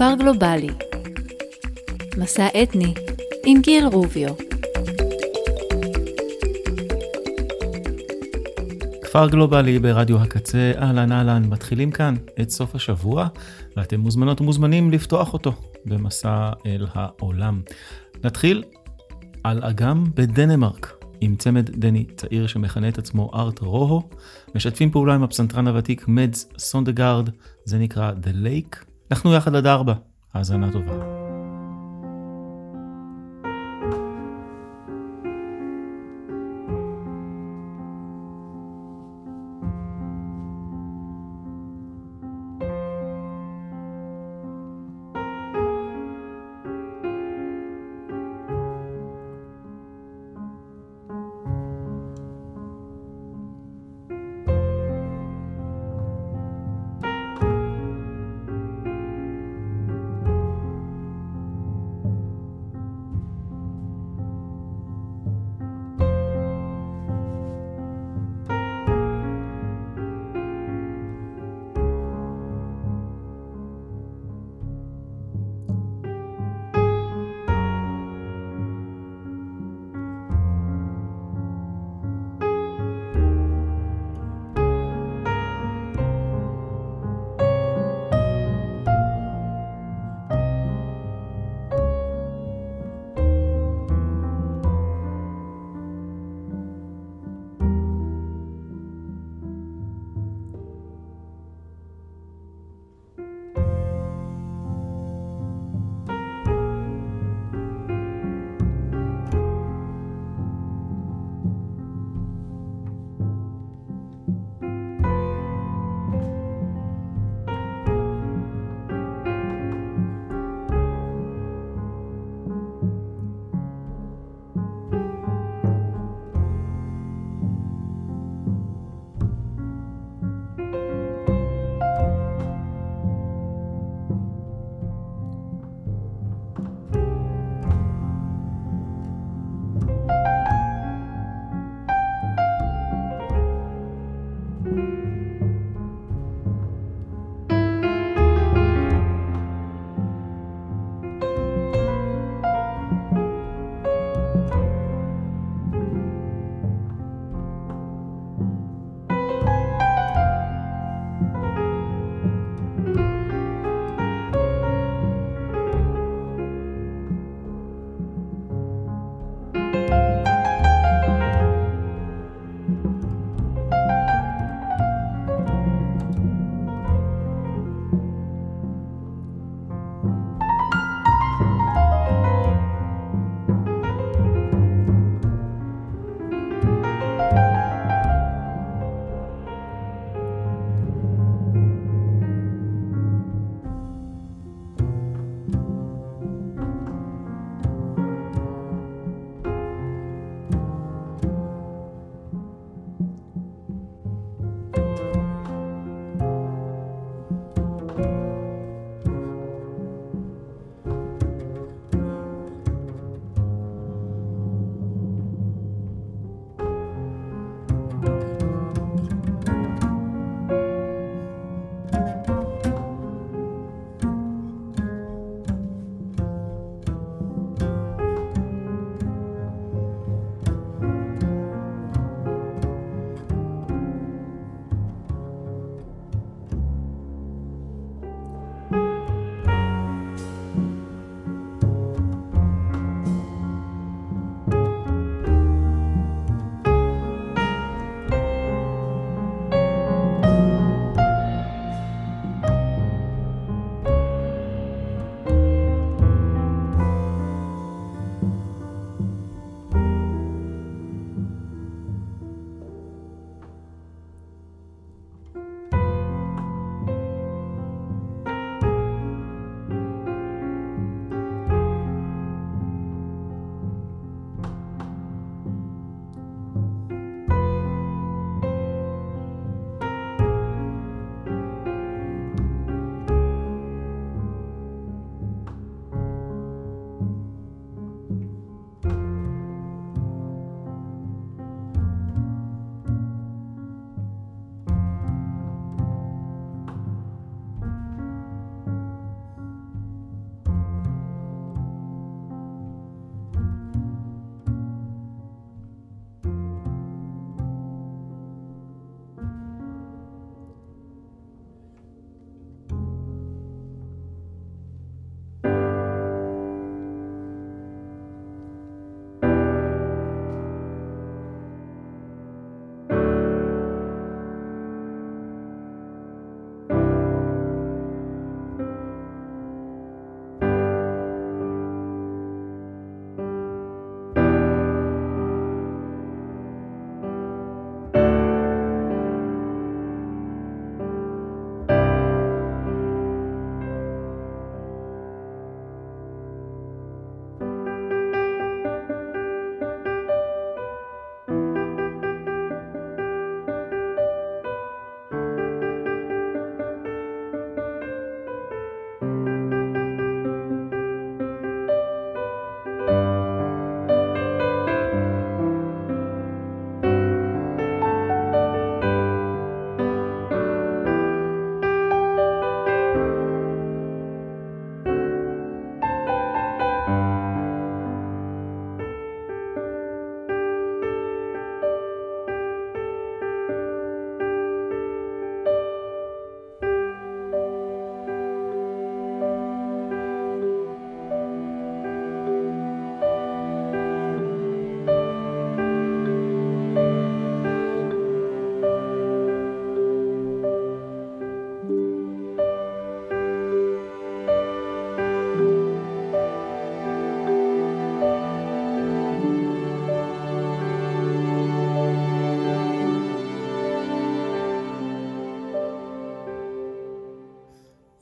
כפר גלובלי מסע אתני עם גיל רוביו כפר גלובלי ברדיו הקצה, אהלן אהלן, מתחילים כאן את סוף השבוע, ואתם מוזמנות ומוזמנים לפתוח אותו במסע אל העולם. נתחיל על אגם בדנמרק, עם צמד דני צעיר שמכנה את עצמו ארט רוהו, משתפים פעולה עם הפסנתרן הוותיק מדס סונדגרד, זה נקרא The Lake. אנחנו יחד עד ארבע, האזנה טובה.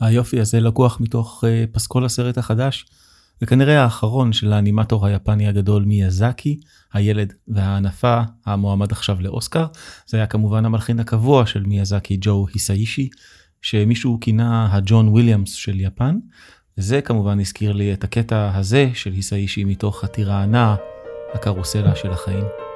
היופי הזה לקוח מתוך uh, פסקול הסרט החדש, וכנראה האחרון של האנימטור היפני הגדול מיאזקי, הילד והענפה, המועמד עכשיו לאוסקר. זה היה כמובן המלחין הקבוע של מיאזקי, ג'ו היסאישי, שמישהו כינה הג'ון וויליאמס של יפן. וזה כמובן הזכיר לי את הקטע הזה של היסאישי מתוך הטירה הנעה, הקרוסלה של החיים.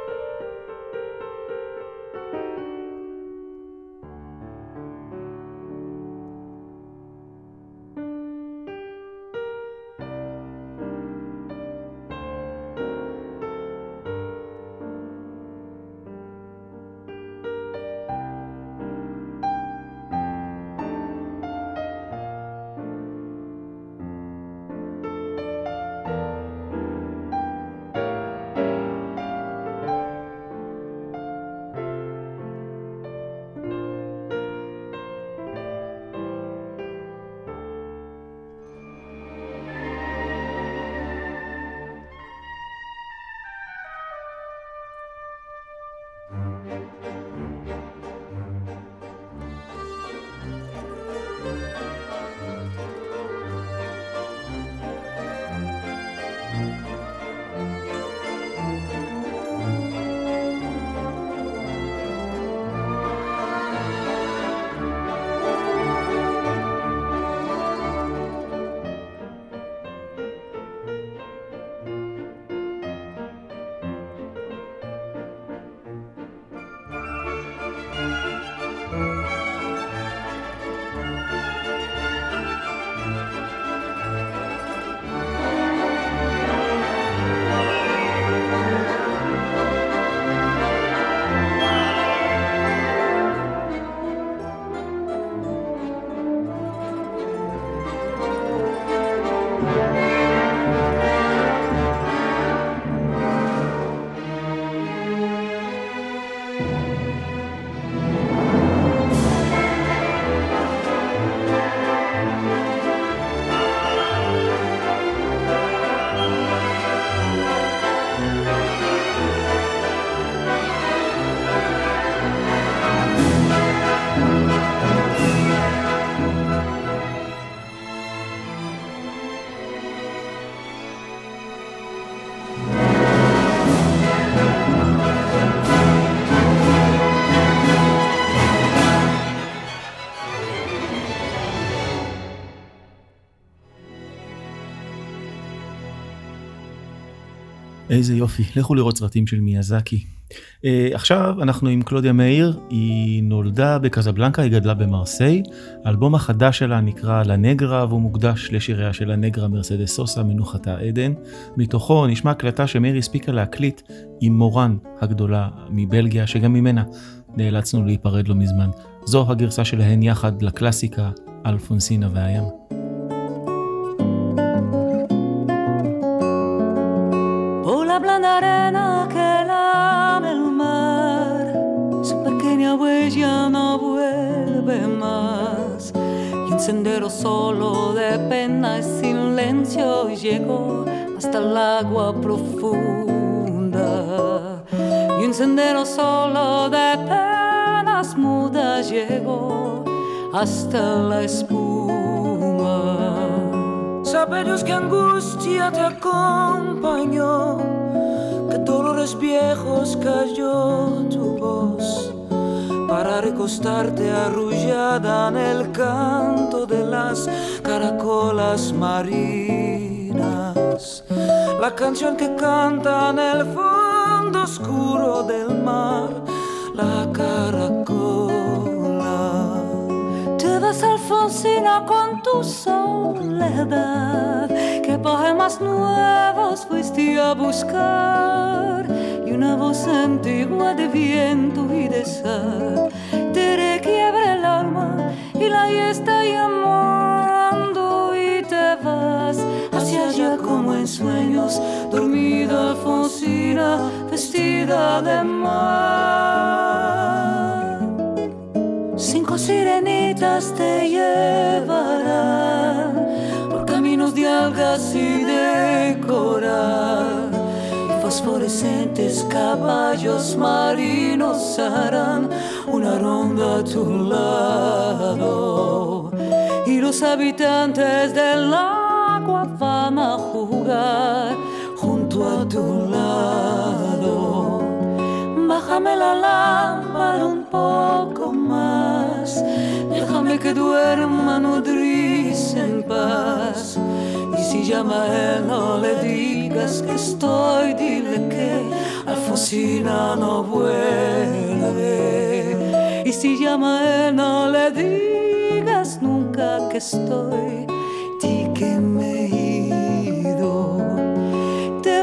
איזה יופי, לכו לראות סרטים של מיאזקי. Uh, עכשיו אנחנו עם קלודיה מאיר, היא נולדה בקזבלנקה, היא גדלה במרסיי. האלבום החדש שלה נקרא לנגרה והוא מוקדש לשיריה של הנגרה מרסדס סוסה, מנוחתה עדן. מתוכו נשמע הקלטה שמאיר הספיקה להקליט עם מורן הגדולה מבלגיה, שגם ממנה נאלצנו להיפרד לא מזמן. זו הגרסה שלהן יחד לקלאסיקה אלפונסינה והים. Blanda arena que lame el mar, su pequeña huella no vuelve más. Y un sendero solo de pena y silencio llegó hasta el agua profunda. Y un sendero solo de penas mudas llegó hasta la espuma. Sabe Dios que angustia te acompañó viejos cayó tu voz para recostarte arrullada en el canto de las caracolas marinas. La canción que canta en el fondo oscuro del mar, la caracola. Alfonsina con tu soledad, que poemas nuevos fuiste a buscar y una voz antigua de viento y de sal. Te requiebra el alma y la está llamando y te vas. Hacia allá como en sueños, dormida Alfonsina, vestida de mar. Cinco sirenitas te llevarán por caminos de algas y de coral fosforescentes caballos marinos harán una ronda a tu lado y los habitantes del agua van a jugar junto a tu lado. Bájame la lámpara un poco más, déjame que duerma nodriza en paz. Y si llama él, no le digas que estoy, dile que Alfonsina no vuelve. Y si llama él, no le digas nunca que estoy, di que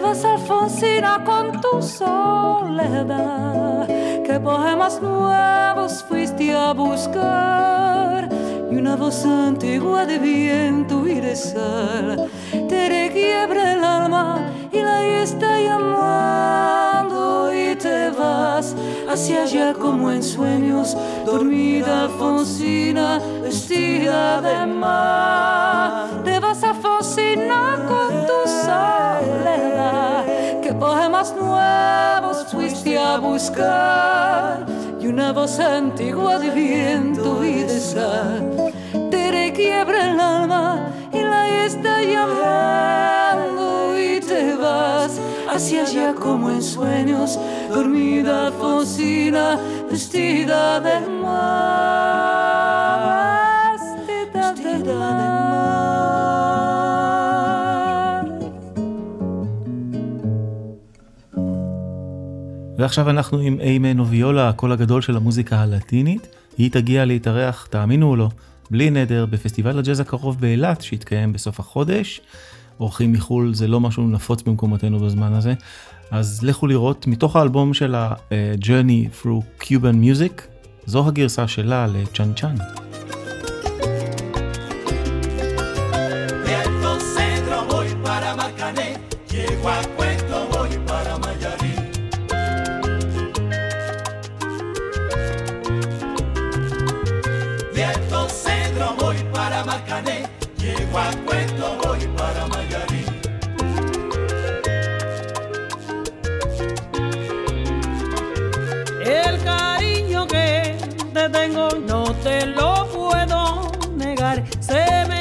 Vas, Alfonsina, con tu soledad. ¿Qué poemas nuevos fuiste a buscar? y una voz antigua de viento y de sal te requiebra el alma y la está llamando y te vas hacia allá como en sueños, dormida Alfonsina, vestida de mar. Te vas Alfonsina con nuevos fuiste a buscar y una voz antigua de viento y de sal. Te requiebra el alma y la está llamando y te vas hacia allá como en sueños, dormida Alfonsina, vestida de mar, ועכשיו אנחנו עם איימן נוביולה, הקול הגדול של המוזיקה הלטינית. היא תגיע להתארח, תאמינו או לא, בלי נדר, בפסטיבל הג'אז הקרוב באילת, שיתקיים בסוף החודש. אורחים מחו"ל זה לא משהו נפוץ במקומותינו בזמן הזה. אז לכו לראות מתוך האלבום של ה-Journey Through Cuban Music, זו הגרסה שלה לצ'אן צ'אן. Amen.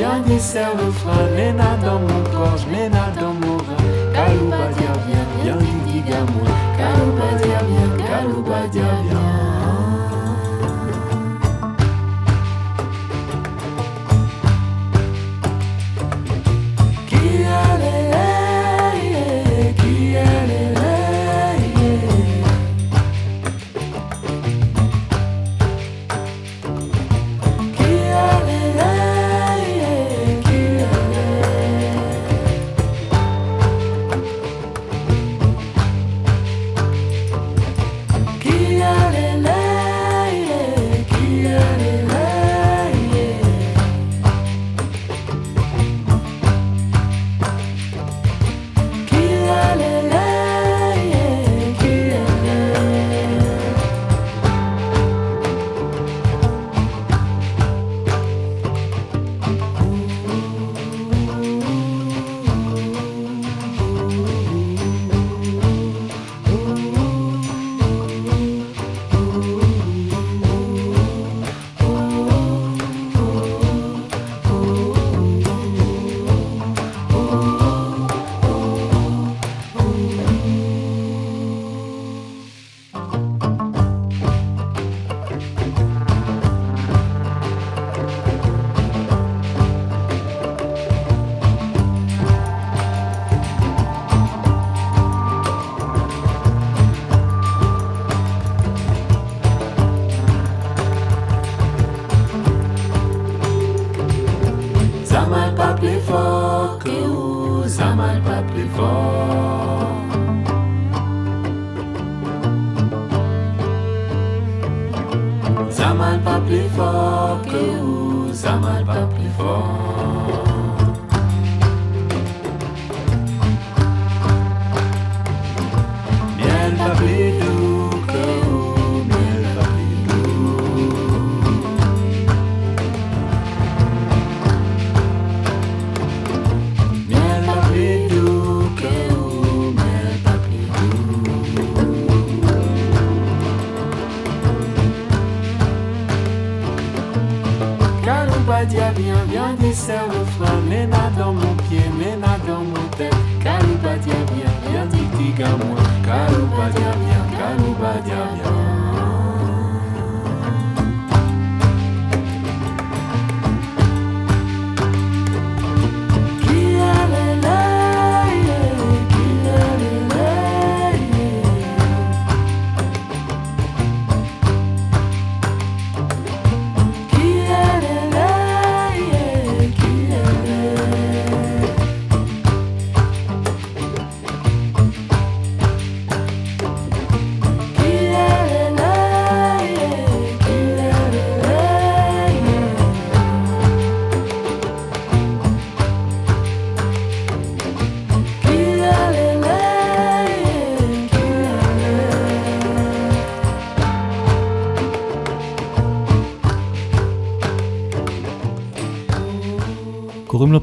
E a sert do frein, les nains dans mon You're the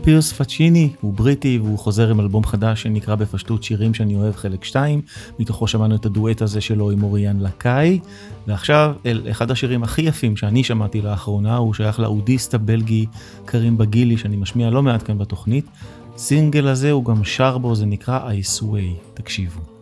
פירס פצ'יני, הוא בריטי והוא חוזר עם אלבום חדש שנקרא בפשטות שירים שאני אוהב חלק 2, מתוכו שמענו את הדואט הזה שלו עם אוריאן לקאי, ועכשיו אל אחד השירים הכי יפים שאני שמעתי לאחרונה, הוא שייך לאודיסט הבלגי קרים בגילי שאני משמיע לא מעט כאן בתוכנית. סינגל הזה הוא גם שר בו, זה נקרא I Sway, תקשיבו.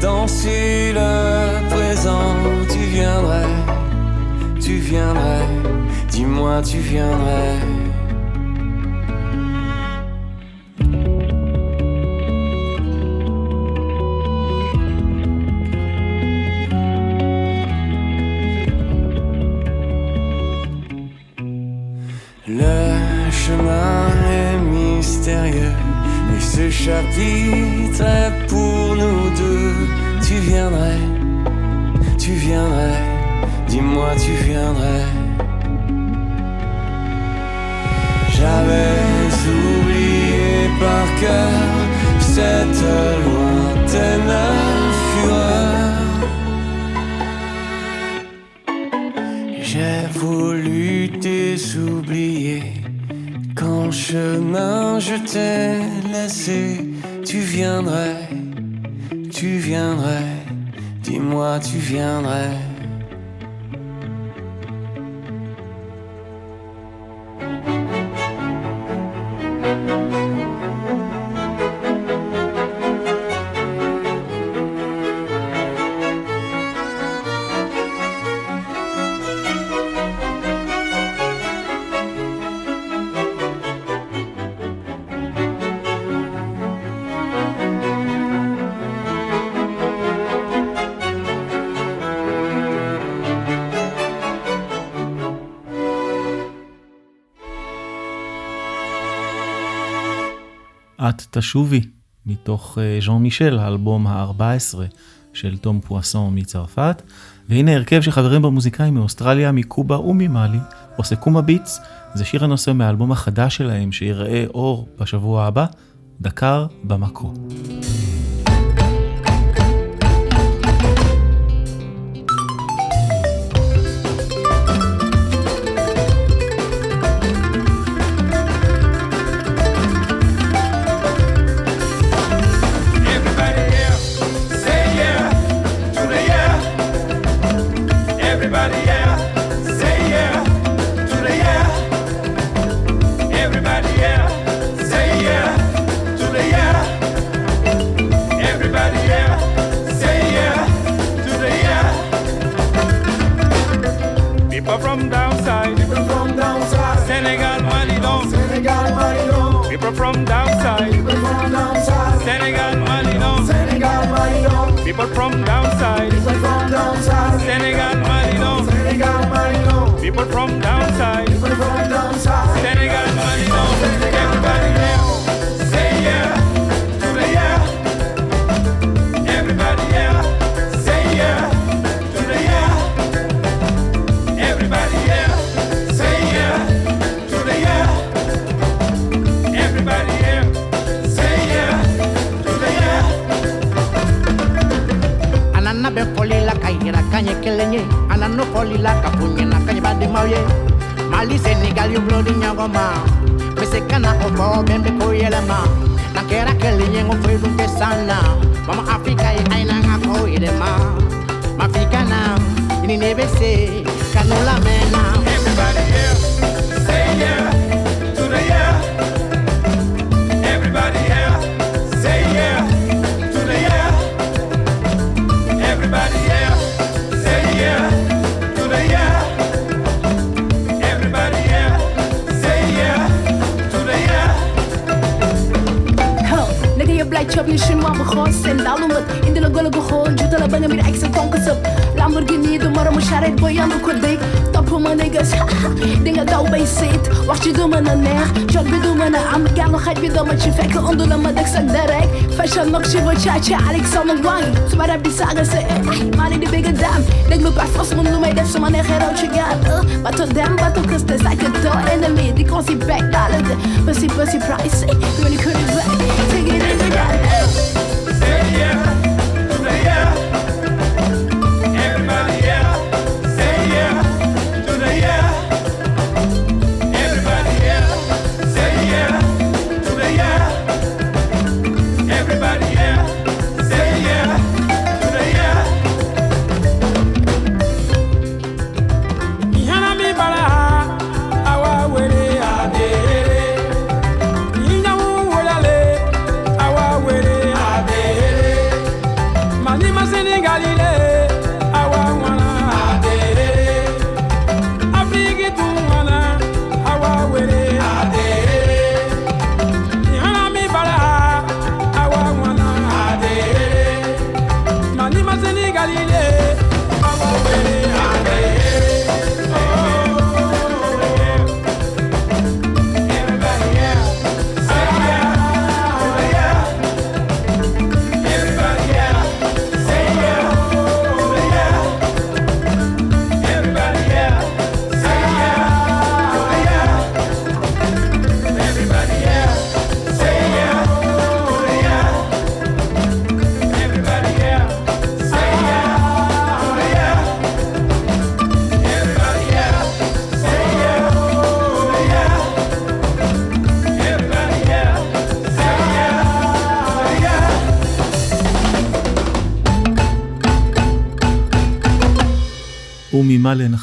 Danser le présent. Tu viendrais, tu viendrais, dis-moi, tu viendrais. Le chemin est mystérieux et ce chapitre est pour viendrais, dis-moi tu viendrais. J'avais oublié par cœur cette lointaine fureur. J'ai voulu t'oublier Quand chemin je t'ai laissé Tu viendrais, tu viendrais Dis-moi tu viendrais תשובי, מתוך אה, ז'אן מישל, האלבום ה-14 של תום פואסון מצרפת. והנה הרכב של חברים במוזיקאים מאוסטרליה, מקובה וממאלי, עושה קומה ביטס. זה שיר הנושא מהאלבום החדש שלהם, שיראה אור בשבוע הבא, דקר במקרו. People from downside, people from downside, Senegal, Mali, don't. Senegal, Mali, don't. People from downside, people from downside, Senegal, Mali, don't. Everybody kelenye anano foli la kapunye na kanye badi mauye mali senegal yu blodi nyagoma mese kana ofo bembe koyelema na kera kelenye ngo fedu ke sana mama afrika ye aina nga koyelema mafikana ini nebese kanula mena ما نگس دینگا داو بی سیت وقت je doe me een neer Jot be doe me een am Gal nog het be met je fekken onder de madak sak direct Fashion nog je wat chacha Alexander Wang So maar heb die saga se Man in de bigger dam Denk me pas vast moet mij dat ze man echt hero chegar Maar tot dem wat ook is de zaken to enemy Die kon si back dollar Pussy pussy price When you couldn't back Take it in the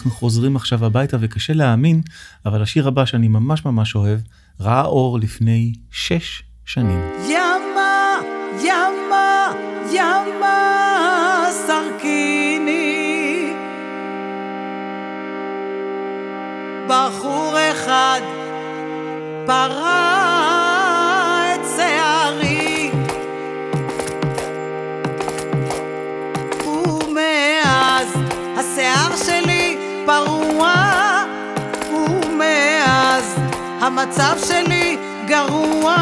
אנחנו חוזרים עכשיו הביתה וקשה להאמין, אבל השיר הבא שאני ממש ממש אוהב, ראה אור לפני שש שנים. ימה, ימה, ימה, סרקיני. בחור אחד פרע המצב שלי גרוע,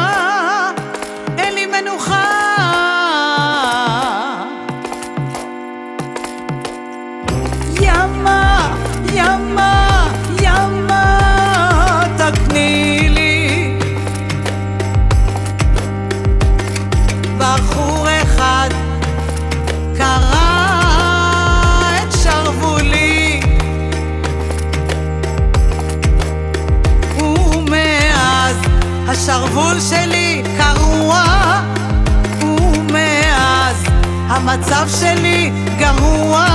השרוול שלי קרוע, ומאז המצב שלי גרוע,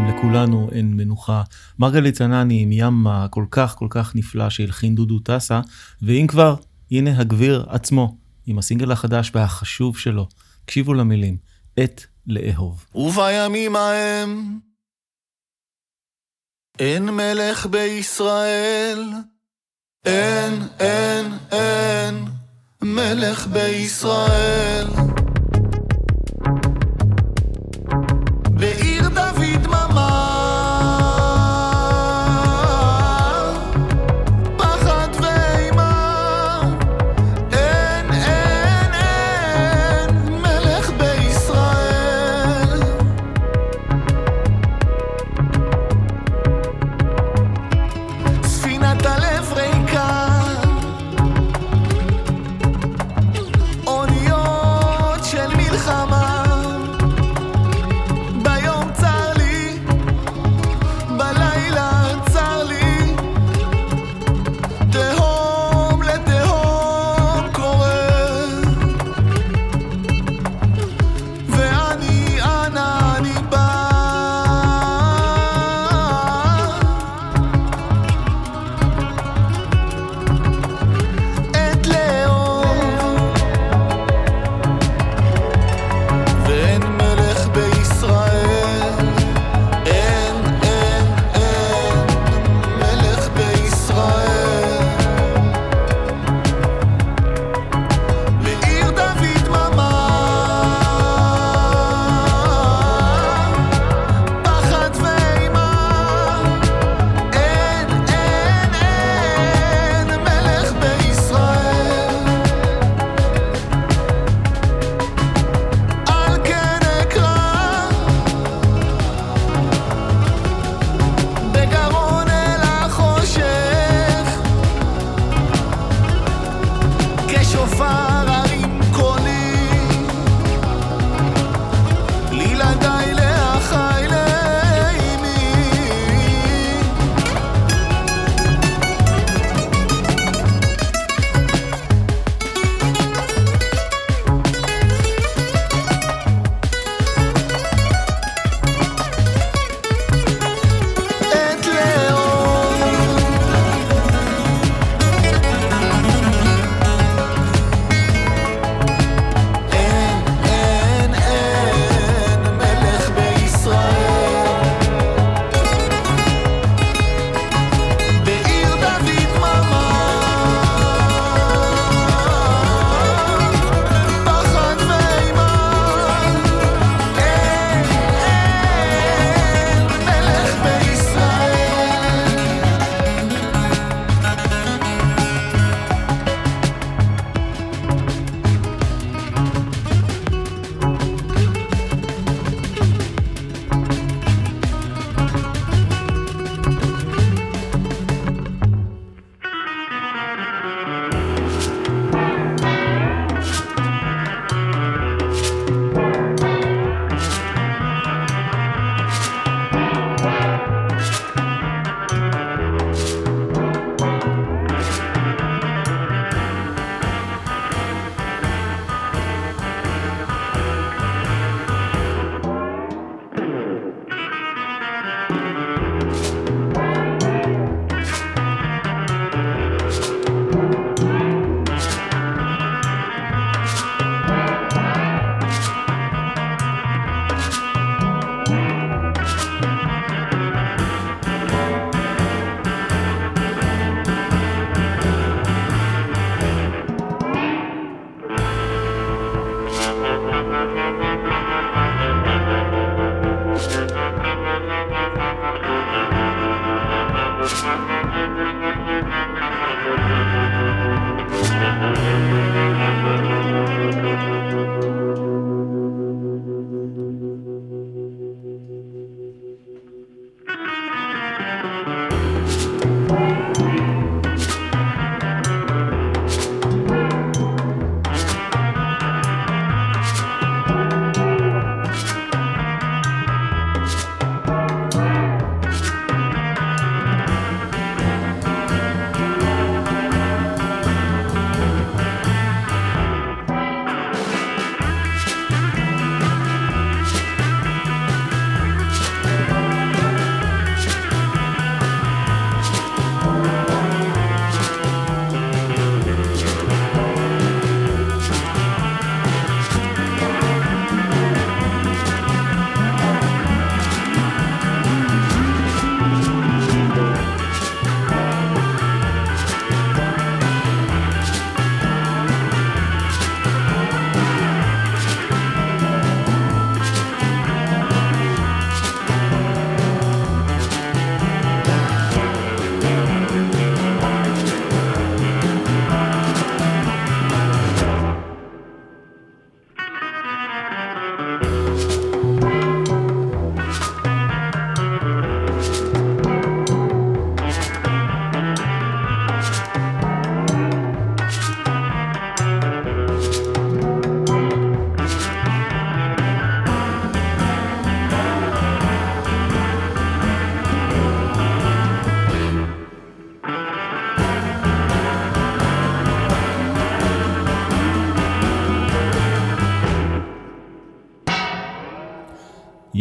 חודשים לכולנו אין מנוחה. מרגלית צנני עם ימה כל כך כל כך נפלא שהלחין דודו טסה, ואם כבר, הנה הגביר עצמו, עם הסינגל החדש והחשוב שלו. הקשיבו למילים, עת לאהוב. ובימים ההם אין מלך בישראל, אין, אין, אין מלך בישראל.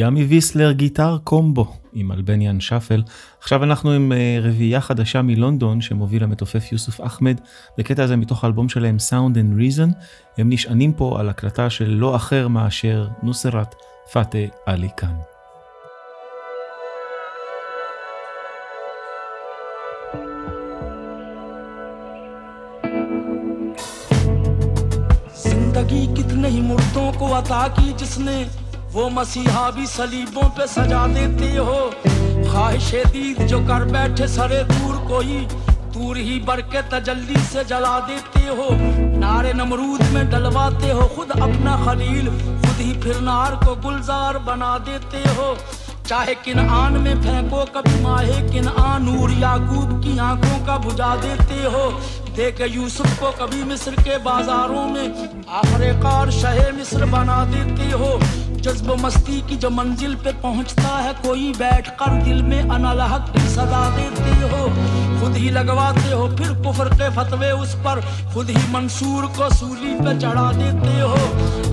ימי ויסלר גיטר קומבו עם אלבניאן שפל. עכשיו אנחנו עם uh, רביעייה חדשה מלונדון שמוביל המתופף יוסוף אחמד. בקטע הזה מתוך האלבום שלהם Sound and Reason. הם נשענים פה על הקלטה של לא אחר מאשר נוסרת פאטה עלי כאן. जिंदगी कितने ही मुर्दों को अता की जिसने وہ مسیحا بھی سلیبوں پہ سجا دیتے ہو۔ خواہش دید جو کر بیٹھے سرے دور کوئی، دور ہی بر کے تجلی سے جلا دیتے ہو۔ نارے نمرود میں ڈلواتے ہو۔ خود اپنا خلیل، خود ہی پھر نار کو گلزار بنا دیتے ہو۔ چاہے کن آن میں پھینکو کبھی ماہے کن آن نور یاقوب کی آنکھوں کا بجا دیتے ہو۔ دیکھ یوسف کو کبھی مصر کے بازاروں میں آخر کار شہ مصر بنا دیتے ہو۔ جذب مستی کی جو منزل پہ پہنچتا ہے، کوئی بیٹھ کر دل میں انالحق کی صدا دیتے ہو۔ خود ہی لگواتے ہو، پھر کفر کے فتوے اس پر۔ خود ہی منصور کو سولی پہ چڑھا دیتے ہو۔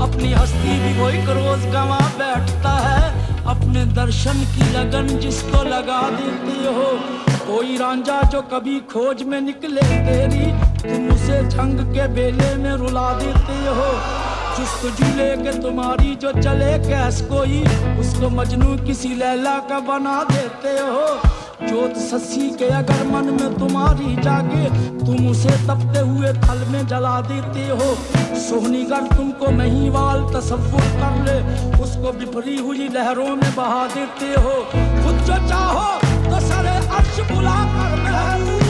اپنی ہستی بھی وہی کروز گواں بیٹھتا ہے۔ اپنے درشن کی لگن جس کو لگا دیتے ہو۔ کوئی رانجا جو کبھی کھوج میں نکلے، تیری تم اسے جھنگ کے بیلے میں رلا دیتے ہو۔ جس جلے کے تمہاری جو چلے، کیس کوئی اس کو مجنو کسی لیلا کا بنا دیتے ہو۔ جوت سسی کے اگر من میں تمہاری جاگے تم اسے تپتے ہوئے تھل میں جلا دیتے ہو سونی گر تم کو نہیں وال تصور کر لے اس کو بفری ہوئی لہروں میں بہا دیتے ہو خود جو چاہو تو سرے عرش بلا کر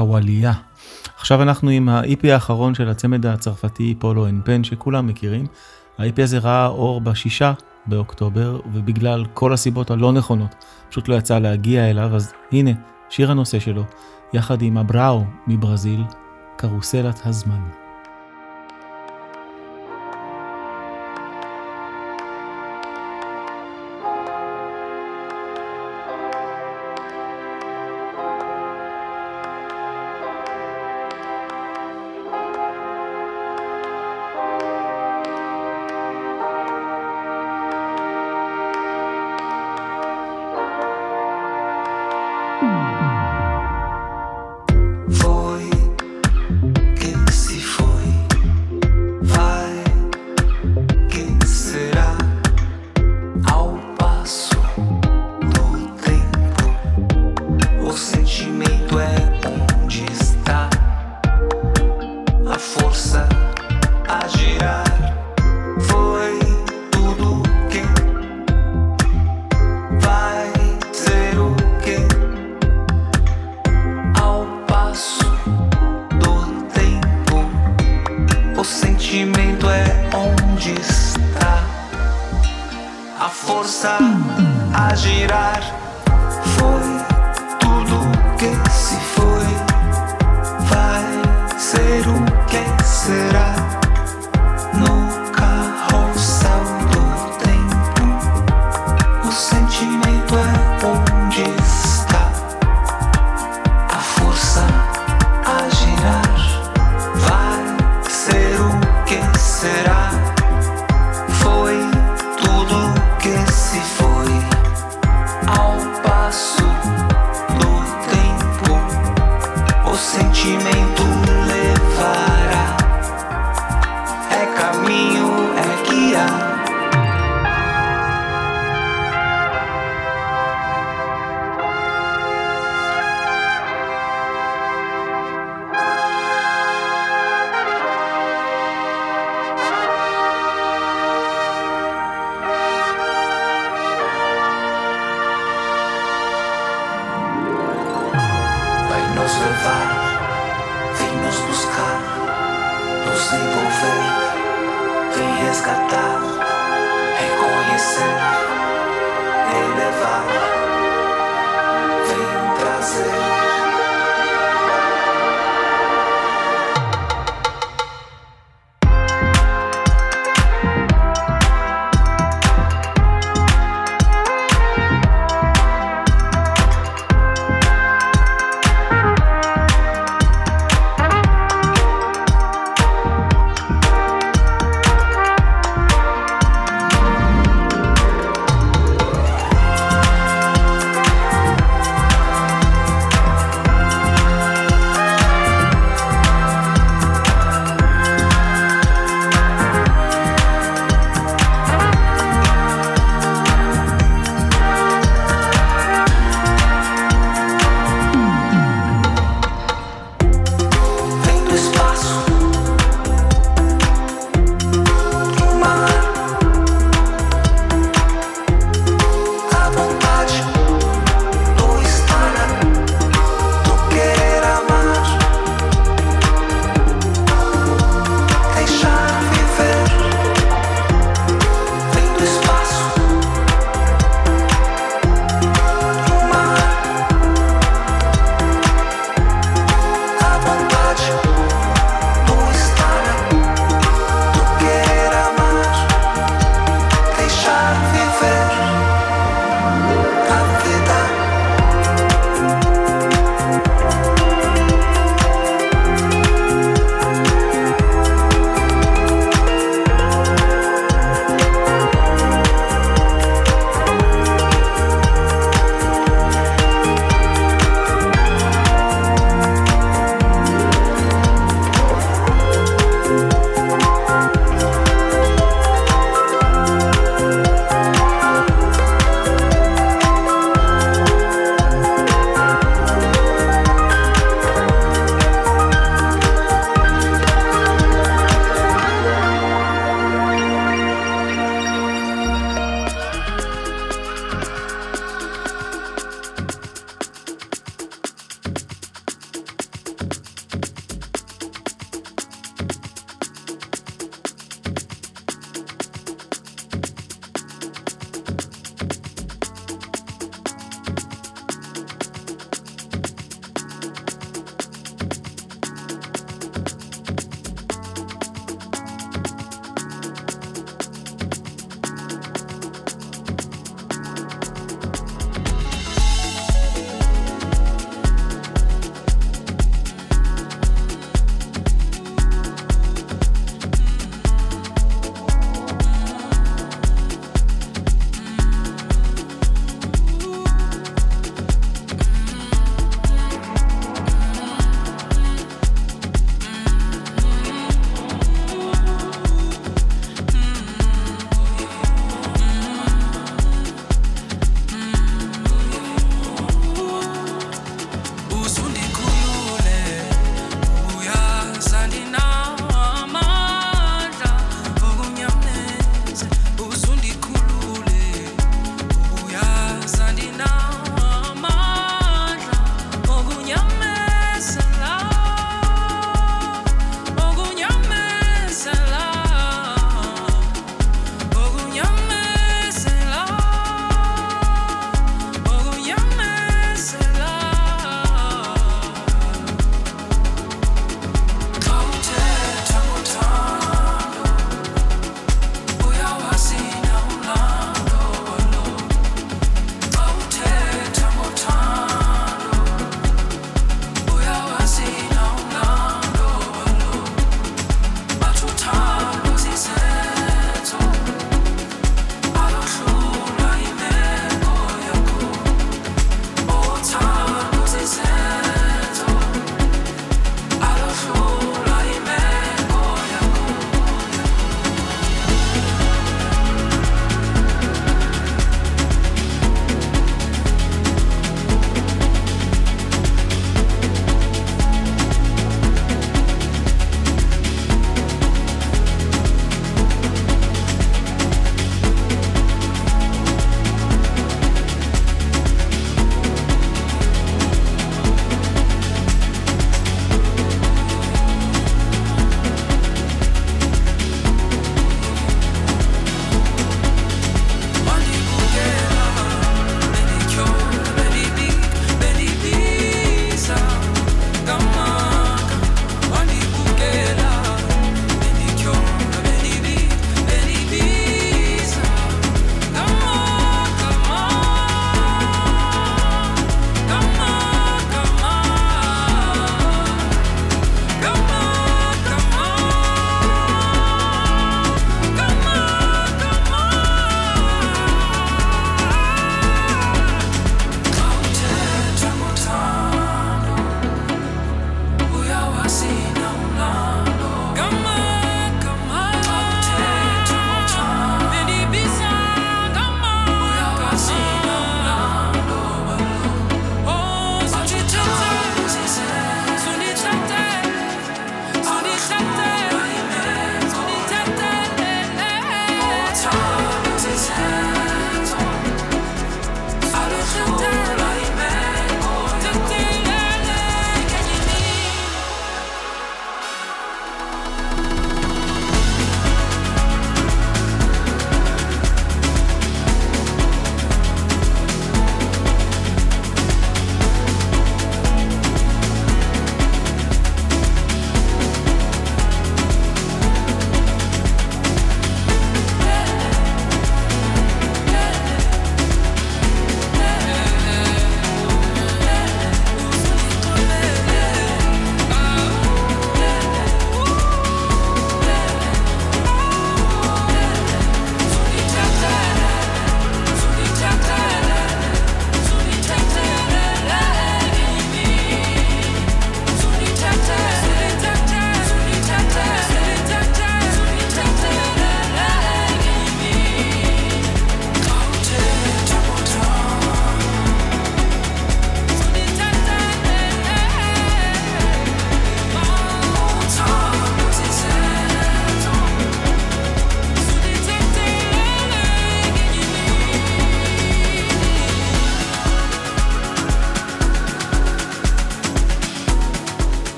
הקוואליה. עכשיו אנחנו עם ה-EP האחרון של הצמד הצרפתי פולו אנד פן שכולם מכירים. ה-EP הזה ראה אור בשישה באוקטובר ובגלל כל הסיבות הלא נכונות פשוט לא יצא להגיע אליו אז הנה שיר הנושא שלו יחד עם הבראו מברזיל קרוסלת הזמן.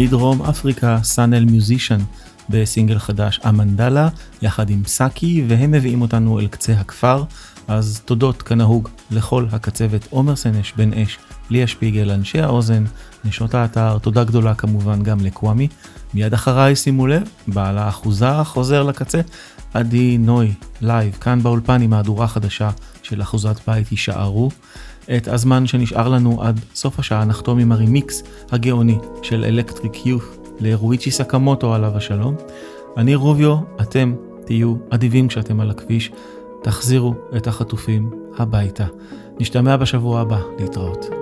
מדרום אפריקה, סאנל מיוזישן, בסינגל חדש אמנדלה, יחד עם סאקי, והם מביאים אותנו אל קצה הכפר. אז תודות כנהוג לכל הקצבת עומר סנש, בן אש, ליה שפיגל, אנשי האוזן, נשות האתר, תודה גדולה כמובן גם לקוואמי. מיד אחריי, שימו לב, בעל האחוזה חוזר לקצה, עדי נוי, לייב, כאן באולפן עם מהדורה חדשה של אחוזת בית, יישארו. את הזמן שנשאר לנו עד סוף השעה נחתום עם הרימיקס הגאוני של אלקטריק יוף לרואיצ'י סקמוטו עליו השלום. אני רוביו, אתם תהיו אדיבים כשאתם על הכביש, תחזירו את החטופים הביתה. נשתמע בשבוע הבא, להתראות.